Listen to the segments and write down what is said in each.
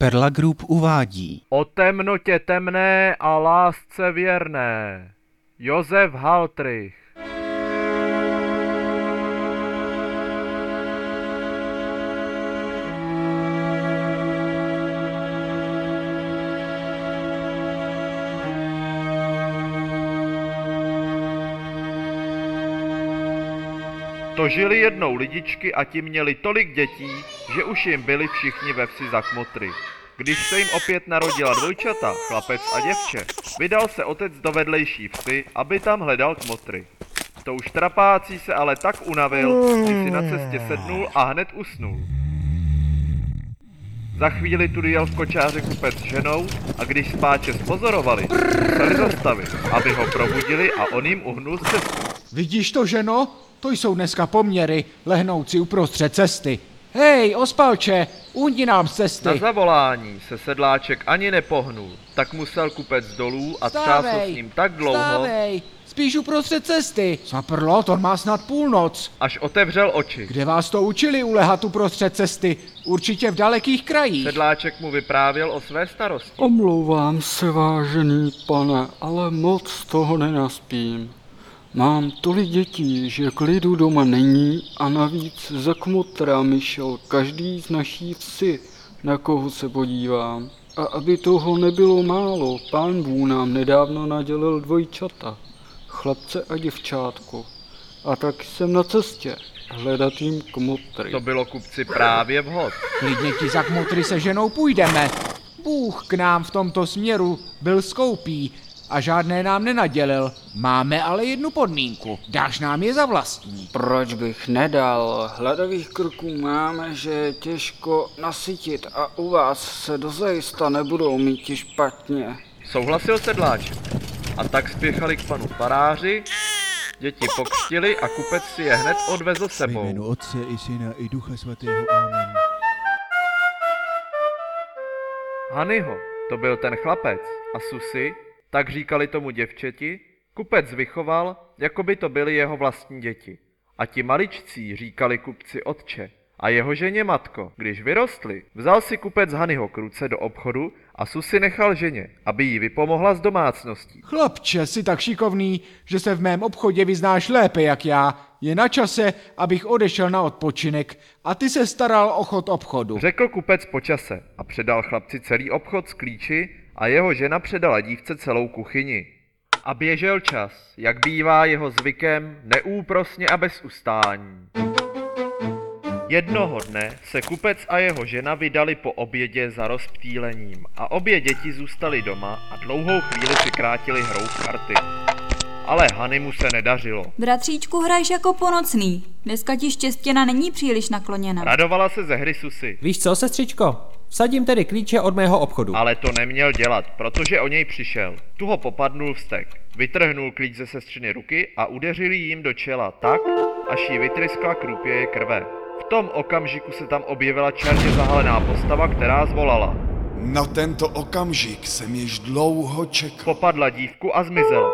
Perla Group uvádí. O temnotě temné a lásce věrné. Josef Haltrich. To žili jednou lidičky a ti měli tolik dětí, že už jim byli všichni ve vsi za kmotry. Když se jim opět narodila dvojčata, chlapec a děvče, vydal se otec do vedlejší vsi, aby tam hledal kmotry. To už trapácí se ale tak unavil, že si na cestě sednul a hned usnul. Za chvíli tu jel v kočáře kupec s ženou a když spáče spozorovali, museli zastavit, aby ho probudili a on jim uhnul z cesty. Vidíš to, ženo? To jsou dneska poměry, lehnouci uprostřed cesty. Hej, ospalče, undi nám z Na cesty. zavolání se sedláček ani nepohnul, tak musel kupec dolů a třásl s ním tak dlouho, Stávej, spíš uprostřed cesty. Zaprlo, to má snad půlnoc. až otevřel oči. Kde vás to učili ulehat uprostřed cesty? Určitě v dalekých krajích. Sedláček mu vyprávěl o své starosti. Omlouvám se, vážený pane, ale moc toho nenaspím. Mám tolik dětí, že klidu doma není a navíc za kmotrami šel každý z naší vsi, na koho se podívám. A aby toho nebylo málo, pán Bůh nám nedávno nadělil dvojčata, chlapce a děvčátko. A tak jsem na cestě hledat jim kmotry. To bylo kupci právě vhod. Klidně ti za kmotry se ženou půjdeme. Bůh k nám v tomto směru byl skoupý a žádné nám nenadělil. Máme ale jednu podmínku. Dáš nám je za vlastní. Proč bych nedal? Hledavých krků máme, že je těžko nasytit a u vás se dozajista nebudou mít špatně. Souhlasil sedláček. A tak spěchali k panu faráři, děti pokřtili a kupec si je hned odvezl Ve sebou. jménu Otce i Syna i Ducha Svatého. Amen. Hanyho, to byl ten chlapec, a Susy, tak říkali tomu děvčeti, kupec vychoval, jako by to byly jeho vlastní děti. A ti maličcí říkali kupci otče. A jeho ženě matko, když vyrostli, vzal si kupec Hanyho k ruce do obchodu a Susy nechal ženě, aby jí vypomohla s domácností. Chlapče, jsi tak šikovný, že se v mém obchodě vyznáš lépe jak já. Je na čase, abych odešel na odpočinek a ty se staral o chod obchodu. Řekl kupec po čase a předal chlapci celý obchod s klíči a jeho žena předala dívce celou kuchyni. A běžel čas, jak bývá jeho zvykem, neúprosně a bez ustání. Jednoho dne se kupec a jeho žena vydali po obědě za rozptýlením a obě děti zůstaly doma a dlouhou chvíli si krátili hrou v karty. Ale Hany mu se nedařilo. Bratříčku, hraješ jako ponocný. Dneska ti štěstěna není příliš nakloněna. Radovala se ze hry Susy, Víš co, sestřičko? Vsadím tedy klíče od mého obchodu. Ale to neměl dělat, protože o něj přišel. Tu ho popadnul vztek. Vytrhnul klíč ze sestřiny ruky a udeřil jí jim do čela tak, až jí vytryskla krupěje krve. V tom okamžiku se tam objevila černě zahalená postava, která zvolala. Na tento okamžik jsem již dlouho čekal. Popadla dívku a zmizela.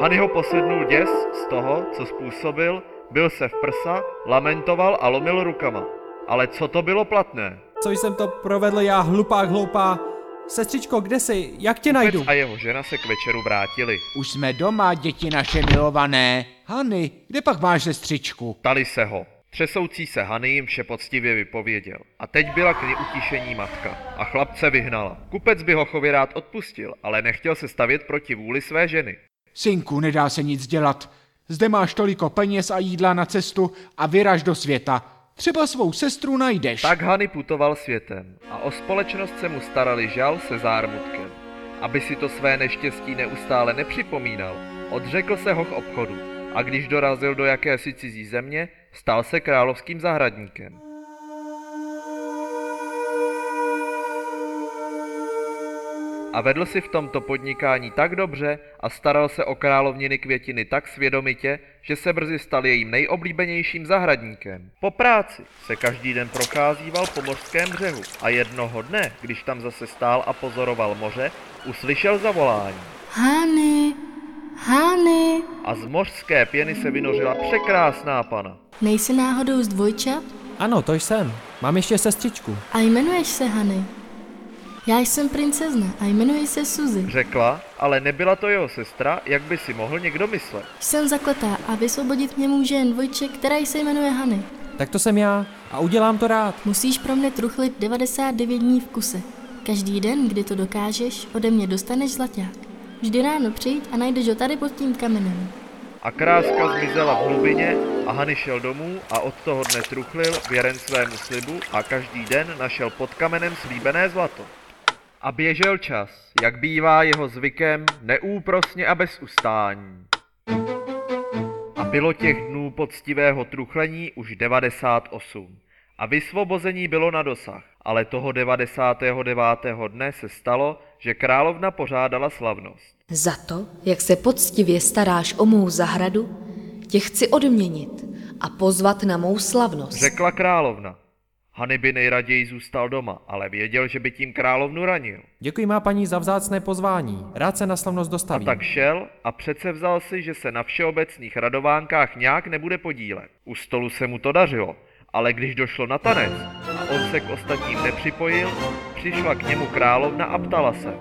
Hany ho posednul děs z toho, co způsobil, byl se v prsa, lamentoval a lomil rukama. Ale co to bylo platné? Co jsem to provedl já, hlupák hloupá? Sestřičko, kde jsi? Jak tě najdu? Kupec a jeho žena se k večeru vrátili. Už jsme doma, děti naše milované. Hany, kde pak máš sestřičku? Ptali se ho. Třesoucí se Hany jim vše poctivě vypověděl. A teď byla k utišení matka. A chlapce vyhnala. Kupec by ho chově rád odpustil, ale nechtěl se stavět proti vůli své ženy. Synku, nedá se nic dělat. Zde máš toliko peněz a jídla na cestu a vyraž do světa. Třeba svou sestru najdeš. Tak Hany putoval světem a o společnost se mu starali žal se zármutkem. Aby si to své neštěstí neustále nepřipomínal, odřekl se ho k obchodu a když dorazil do jakési cizí země, stal se královským zahradníkem. A vedl si v tomto podnikání tak dobře a staral se o královniny květiny tak svědomitě, že se brzy stal jejím nejoblíbenějším zahradníkem. Po práci se každý den procházíval po mořském břehu a jednoho dne, když tam zase stál a pozoroval moře, uslyšel zavolání. Hany, Hany, A z mořské pěny se vynořila překrásná pana. nejsi náhodou z dvojčat? Ano, to jsem. Mám ještě sestřičku. A jmenuješ se Hany. Já jsem princezna a jmenuji se Suzy. Řekla, ale nebyla to jeho sestra, jak by si mohl někdo myslet. Jsem zakletá a vysvobodit mě může jen dvojček, který se jmenuje Hany. Tak to jsem já a udělám to rád. Musíš pro mě truchlit 99 dní v kuse. Každý den, kdy to dokážeš, ode mě dostaneš zlaťák. Vždy ráno přijď a najdeš ho tady pod tím kamenem. A kráska zmizela v hlubině a Hany šel domů a od toho dne truchlil věren svému slibu a každý den našel pod kamenem slíbené zlato. A běžel čas, jak bývá jeho zvykem, neúprosně a bez ustání. A bylo těch dnů poctivého truchlení už 98. A vysvobození bylo na dosah, ale toho 99. dne se stalo, že královna pořádala slavnost. Za to, jak se poctivě staráš o mou zahradu, tě chci odměnit a pozvat na mou slavnost. Řekla královna. Hany by nejraději zůstal doma, ale věděl, že by tím královnu ranil. Děkuji má paní za vzácné pozvání. Rád se na slavnost A dostavím. tak šel a přece vzal si, že se na všeobecných radovánkách nějak nebude podílet. U stolu se mu to dařilo, ale když došlo na tanec a on se k ostatním nepřipojil, přišla k němu královna a ptala se.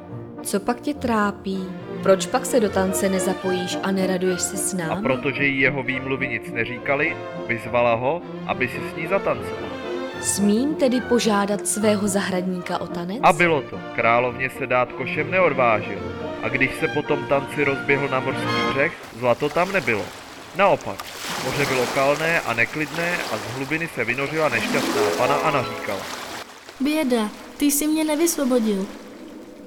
Co pak tě trápí? Proč pak se do tance nezapojíš a neraduješ se s A námi? protože jí jeho výmluvy nic neříkali, vyzvala ho, aby si s ní zatancoval. Smím tedy požádat svého zahradníka o tanec? A bylo to. Královně se dát košem neodvážil. A když se potom tanci rozběhl na morský břeh, zlato tam nebylo. Naopak, moře bylo kalné a neklidné a z hlubiny se vynořila nešťastná pana a naříkala. Běda, ty jsi mě nevysvobodil.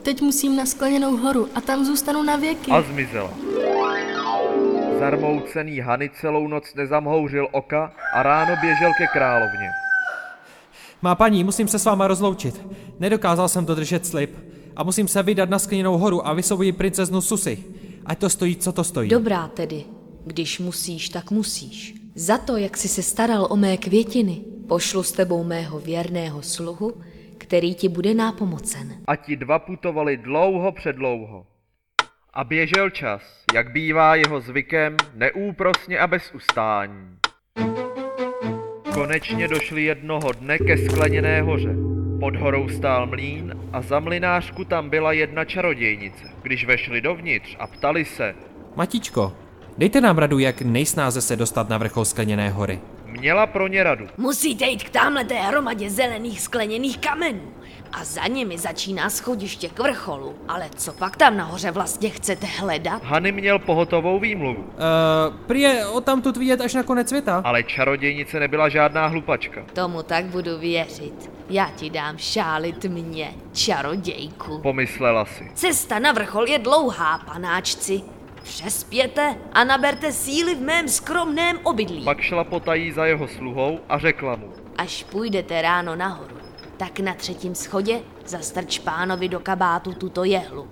Teď musím na skleněnou horu a tam zůstanu na věky. A zmizela. Zarmoucený Hany celou noc nezamhouřil oka a ráno běžel ke královně. Má paní, musím se s váma rozloučit. Nedokázal jsem dodržet slib. A musím se vydat na skleněnou horu a vysvobodit princeznu Susy. Ať to stojí, co to stojí. Dobrá tedy. Když musíš, tak musíš. Za to, jak jsi se staral o mé květiny, pošlu s tebou mého věrného sluhu, který ti bude nápomocen. A ti dva putovali dlouho předlouho. A běžel čas, jak bývá jeho zvykem, neúprosně a bez ustání. Konečně došli jednoho dne ke skleněné hoře. Pod horou stál mlín a za mlynářku tam byla jedna čarodějnice. Když vešli dovnitř a ptali se, Matičko, dejte nám radu, jak nejsnáze se dostat na vrchol skleněné hory. Měla pro ně radu. Musíte jít k tamhleté hromadě zelených skleněných kamenů. A za nimi začíná schodiště k vrcholu. Ale co pak tam nahoře vlastně chcete hledat? Hany měl pohotovou výmluvu, Uh, prý je o tamtud vidět až na konec světa. ale čarodějnice nebyla žádná hlupačka. Tomu tak budu věřit. Já ti dám šálit mě, čarodějku. Pomyslela si. Cesta na vrchol je dlouhá, panáčci. Přespěte a naberte síly v mém skromném obydlí. Pak šla potají za jeho sluhou a řekla mu. Až půjdete ráno nahoru, tak na třetím schodě zastrč pánovi do kabátu tuto jehlu.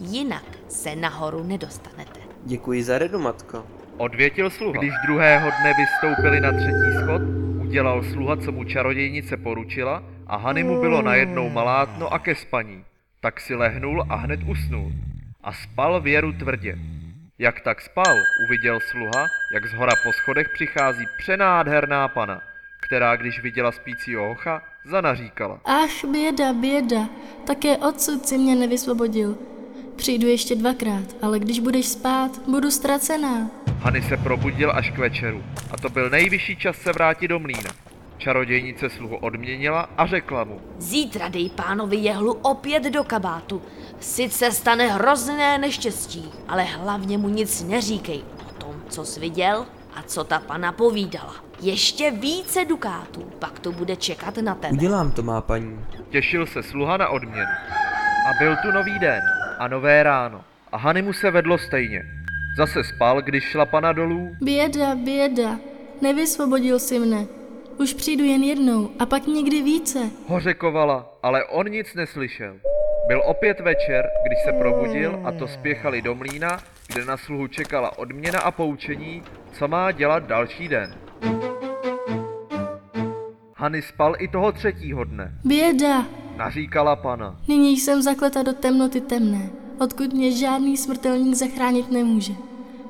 Jinak se nahoru nedostanete. Děkuji za radu, matko. Odvětil sluha. Když druhého dne vystoupili na třetí schod, udělal sluha, co mu čarodějnice poručila a Hany mu bylo najednou malátno a ke spaní. Tak si lehnul a hned usnul. A spal věru tvrdě. Jak tak spal, uviděl sluha, jak z hora po schodech přichází přenádherná pana, která, když viděla spícího hocha, zanaříkala. Ach, běda, běda, také odsud si mě nevysvobodil. Přijdu ještě dvakrát, ale když budeš spát, budu ztracená. Hany se probudil až k večeru a to byl nejvyšší čas se vrátit do mlýna. Čarodějnice sluhu odměnila a řekla mu. Zítra dej pánovi jehlu opět do kabátu. Sice stane hrozné neštěstí, ale hlavně mu nic neříkej o tom, co jsi viděl a co ta pana povídala. Ještě více dukátů, pak to bude čekat na tebe. Udělám to, má paní. Těšil se sluha na odměnu. A byl tu nový den a nové ráno. A Hany mu se vedlo stejně. Zase spal, když šla pana dolů. Běda, běda, nevysvobodil si mne. Už přijdu jen jednou a pak někdy více. Hořekovala, ale on nic neslyšel. Byl opět večer, když se probudil a to spěchali do mlína, kde na sluhu čekala odměna a poučení, co má dělat další den. Hany spal i toho třetího dne. Běda, Naříkala pana. nyní jsem zakleta do temnoty temné, odkud mě žádný smrtelník zachránit nemůže.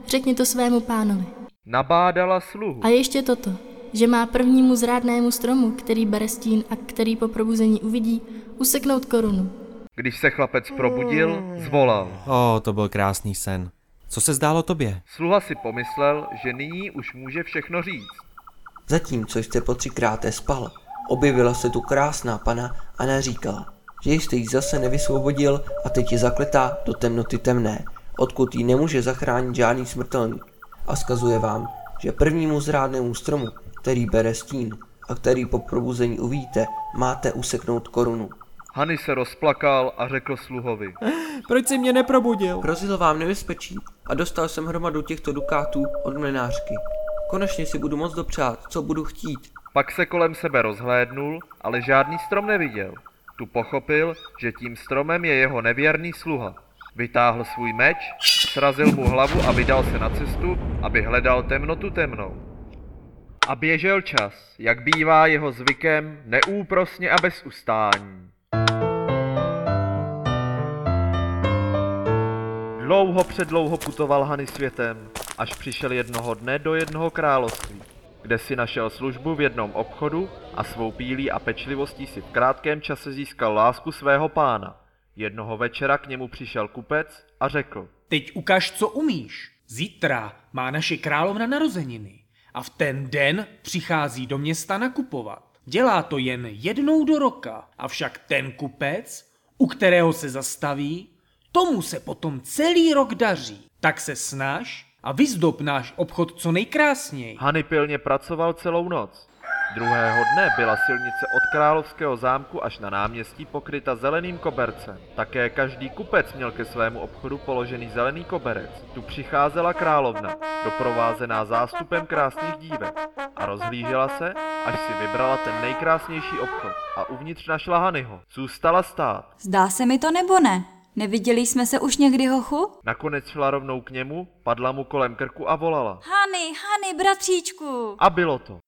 Řekni to svému pánovi. Nabádala sluhu. A ještě toto, že má prvnímu zrádnému stromu, který bere stín a který po probuzení uvidí, useknout korunu. Když se chlapec probudil, zvolal. O, to byl krásný sen. Co se zdálo tobě? Sluha si pomyslel, že nyní už může všechno říct. Zatímco jste po třikráté spal, objevila se tu krásná pana a naříkala, že jste ji zase nevysvobodil a teď je zakletá do temnoty temné, odkud ji nemůže zachránit žádný smrtelník. A skazuje vám, že prvnímu zrádnému stromu, který bere stín a který po probuzení uvidíte, máte useknout korunu. Hany se rozplakal a řekl sluhovi. Proč si mě neprobudil? Hrozilo vám nebezpečí a dostal jsem hromadu těchto dukátů od mlinářky. Konečně si budu moc dopřát, co budu chtít. Pak se kolem sebe rozhlédnul, ale žádný strom neviděl. Tu pochopil, že tím stromem je jeho nevěrný sluha. Vytáhl svůj meč, srazil mu hlavu a vydal se na cestu, aby hledal temnotu temnou. A běžel čas, jak bývá jeho zvykem, neúprosně a bez ustání. Dlouho předlouho putoval Hany světem, až přišel jednoho dne do jednoho království, kde si našel službu v jednom obchodu a svou pílí a pečlivostí si v krátkém čase získal lásku svého pána. Jednoho večera k němu přišel kupec a řekl. Teď ukaž, co umíš. Zítra má naše královna narozeniny a v ten den přichází do města nakupovat. Dělá to jen jednou do roka, avšak ten kupec, u kterého se zastaví, tomu se potom celý rok daří. Tak se snaž a vyzdob náš obchod co nejkrásněji. Hany pilně pracoval celou noc. Druhého dne byla silnice od královského zámku až na náměstí pokryta zeleným kobercem. Také každý kupec měl ke svému obchodu položený zelený koberec. Tu přicházela královna, doprovázená zástupem krásných dívek a rozhlížela se, až si vybrala ten nejkrásnější obchod a uvnitř našla Hanyho. Zůstala stát. Zdá se mi to nebo ne? Neviděli jsme se už někdy, hochu? Nakonec šla rovnou k němu, padla mu kolem krku a volala. Hany, Hany, bratříčku! A bylo to.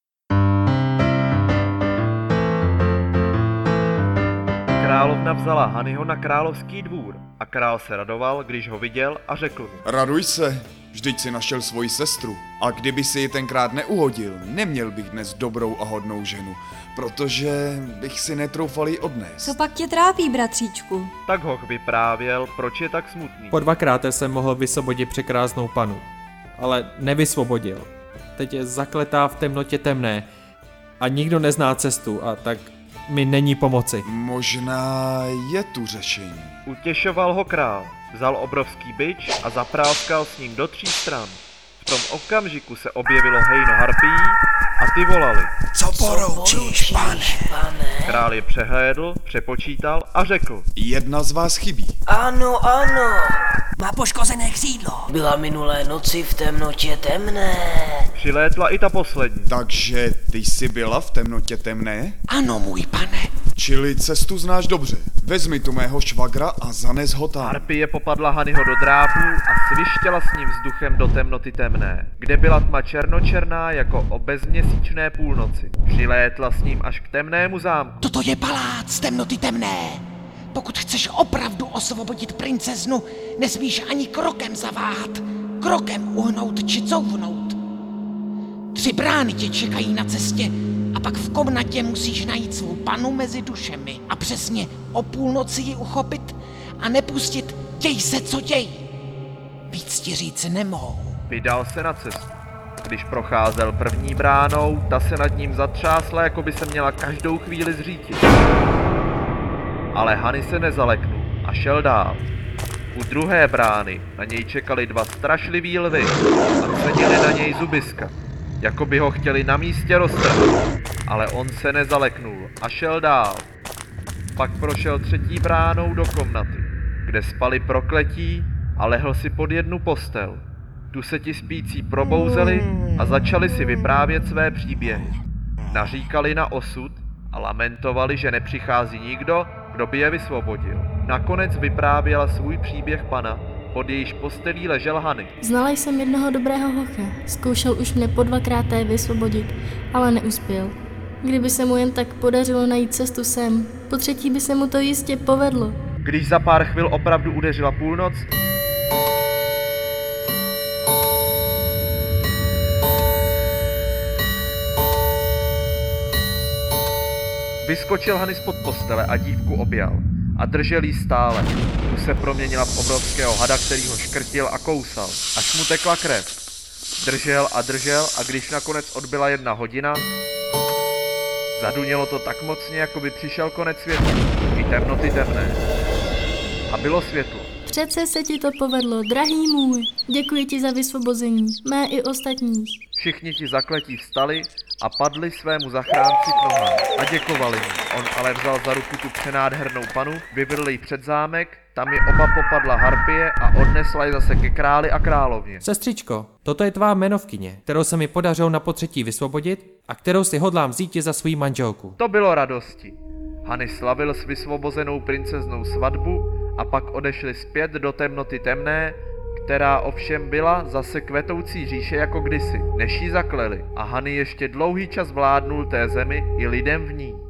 Královna vzala Hanyho na královský dvůr a král se radoval, když ho viděl a řekl mu. Raduj se, vždyť si našel svoji sestru. A kdyby si ji tenkrát neuhodil, neměl bych dnes dobrou a hodnou ženu, protože bych si netroufal ji odnést. Co pak tě trápí, bratříčku? Tak hoch vyprávěl, proč je tak smutný. Po dvakrát jsem mohl vysvobodit překrásnou panu, ale nevysvobodil. Teď je zakletá v temnotě temné a nikdo nezná cestu a tak mi není pomoci. Možná je tu řešení. Utěšoval ho král, vzal obrovský byč a zapráskal s ním do tří stran. V tom okamžiku se objevilo hejno harpií a ty volali. Co poroučíš, pane? Král je přehlédl, přepočítal a řekl. Jedna z vás chybí. Ano, ano. Má poškozené křídlo. Byla minulé noci v temnotě temné. Přilétla i ta poslední. Takže ty jsi byla v temnotě temné? Ano, můj pane. Čili cestu znáš dobře. Vezmi tu mého švagra a zanes ho tam. Harpie popadla Hanyho do drápů a svištěla s ním vzduchem do temnoty temné, kde byla tma černočerná jako o bezměsíčné půlnoci. Přilétla s ním až k temnému zámku. Toto je palác temnoty temné. Pokud chceš opravdu osvobodit princeznu, nesmíš ani krokem zaváhat. Krokem uhnout či couvnout. Tři brány tě čekají na cestě pak v komnatě musíš najít svou panu mezi dušemi a přesně o půlnoci ji uchopit a nepustit děj se, co děj. Víc ti říct nemohu. Vydal se na cestu. Když procházel první bránou, ta se nad ním zatřásla, jako by se měla každou chvíli zřítit. Ale Hany se nezaleknul a šel dál. U druhé brány na něj čekali dva strašliví lvy a cenili na něj zubiska, jako by ho chtěli na místě roztrhnout. Ale on se nezaleknul a šel dál. Pak prošel třetí bránou do komnaty, kde spali prokletí a lehl si pod jednu postel. Tu se ti spící probouzeli a začali si vyprávět své příběhy. Naříkali na osud a lamentovali, že nepřichází nikdo, kdo by je vysvobodil. Nakonec vyprávěla svůj příběh pana, pod jejíž postelí ležel Hany. Znala jsem jednoho dobrého hocha. Zkoušel už mne po dvakráté vysvobodit, ale neuspěl. Kdyby se mu jen tak podařilo najít cestu sem, po třetí by se mu to jistě povedlo. Když za pár chvil opravdu udeřila půlnoc, Vyskočil Hany spod postele a dívku objal. A držel jí stále. Tu se proměnila v obrovského hada, který ho škrtil a kousal, až mu tekla krev. Držel a držel a když nakonec odbyla jedna hodina, zadunělo to tak mocně, jako by přišel konec světa. I temnoty temné. A bylo světlo. Přece se ti to povedlo, drahý můj. Děkuji ti za vysvobození, mé i ostatních. Všichni ti zakletí vstali a padli svému zachránci k nohám a děkovali mu. On ale vzal za ruku tu přenádhernou panu, vyvedl ji před zámek, tam je oba popadla harpie a odnesla ji zase ke králi a královně. Sestřičko, toto je tvá jmenovkyně, kterou se mi podařilo na potřetí vysvobodit a kterou si hodlám vzít za svou manželku. To bylo radosti. Hany slavil s vysvobozenou princeznou svatbu a pak odešli zpět do temnoty temné, která ovšem byla zase kvetoucí říše jako kdysi, než ji zakleli a Hany ještě dlouhý čas vládnul té zemi i lidem v ní.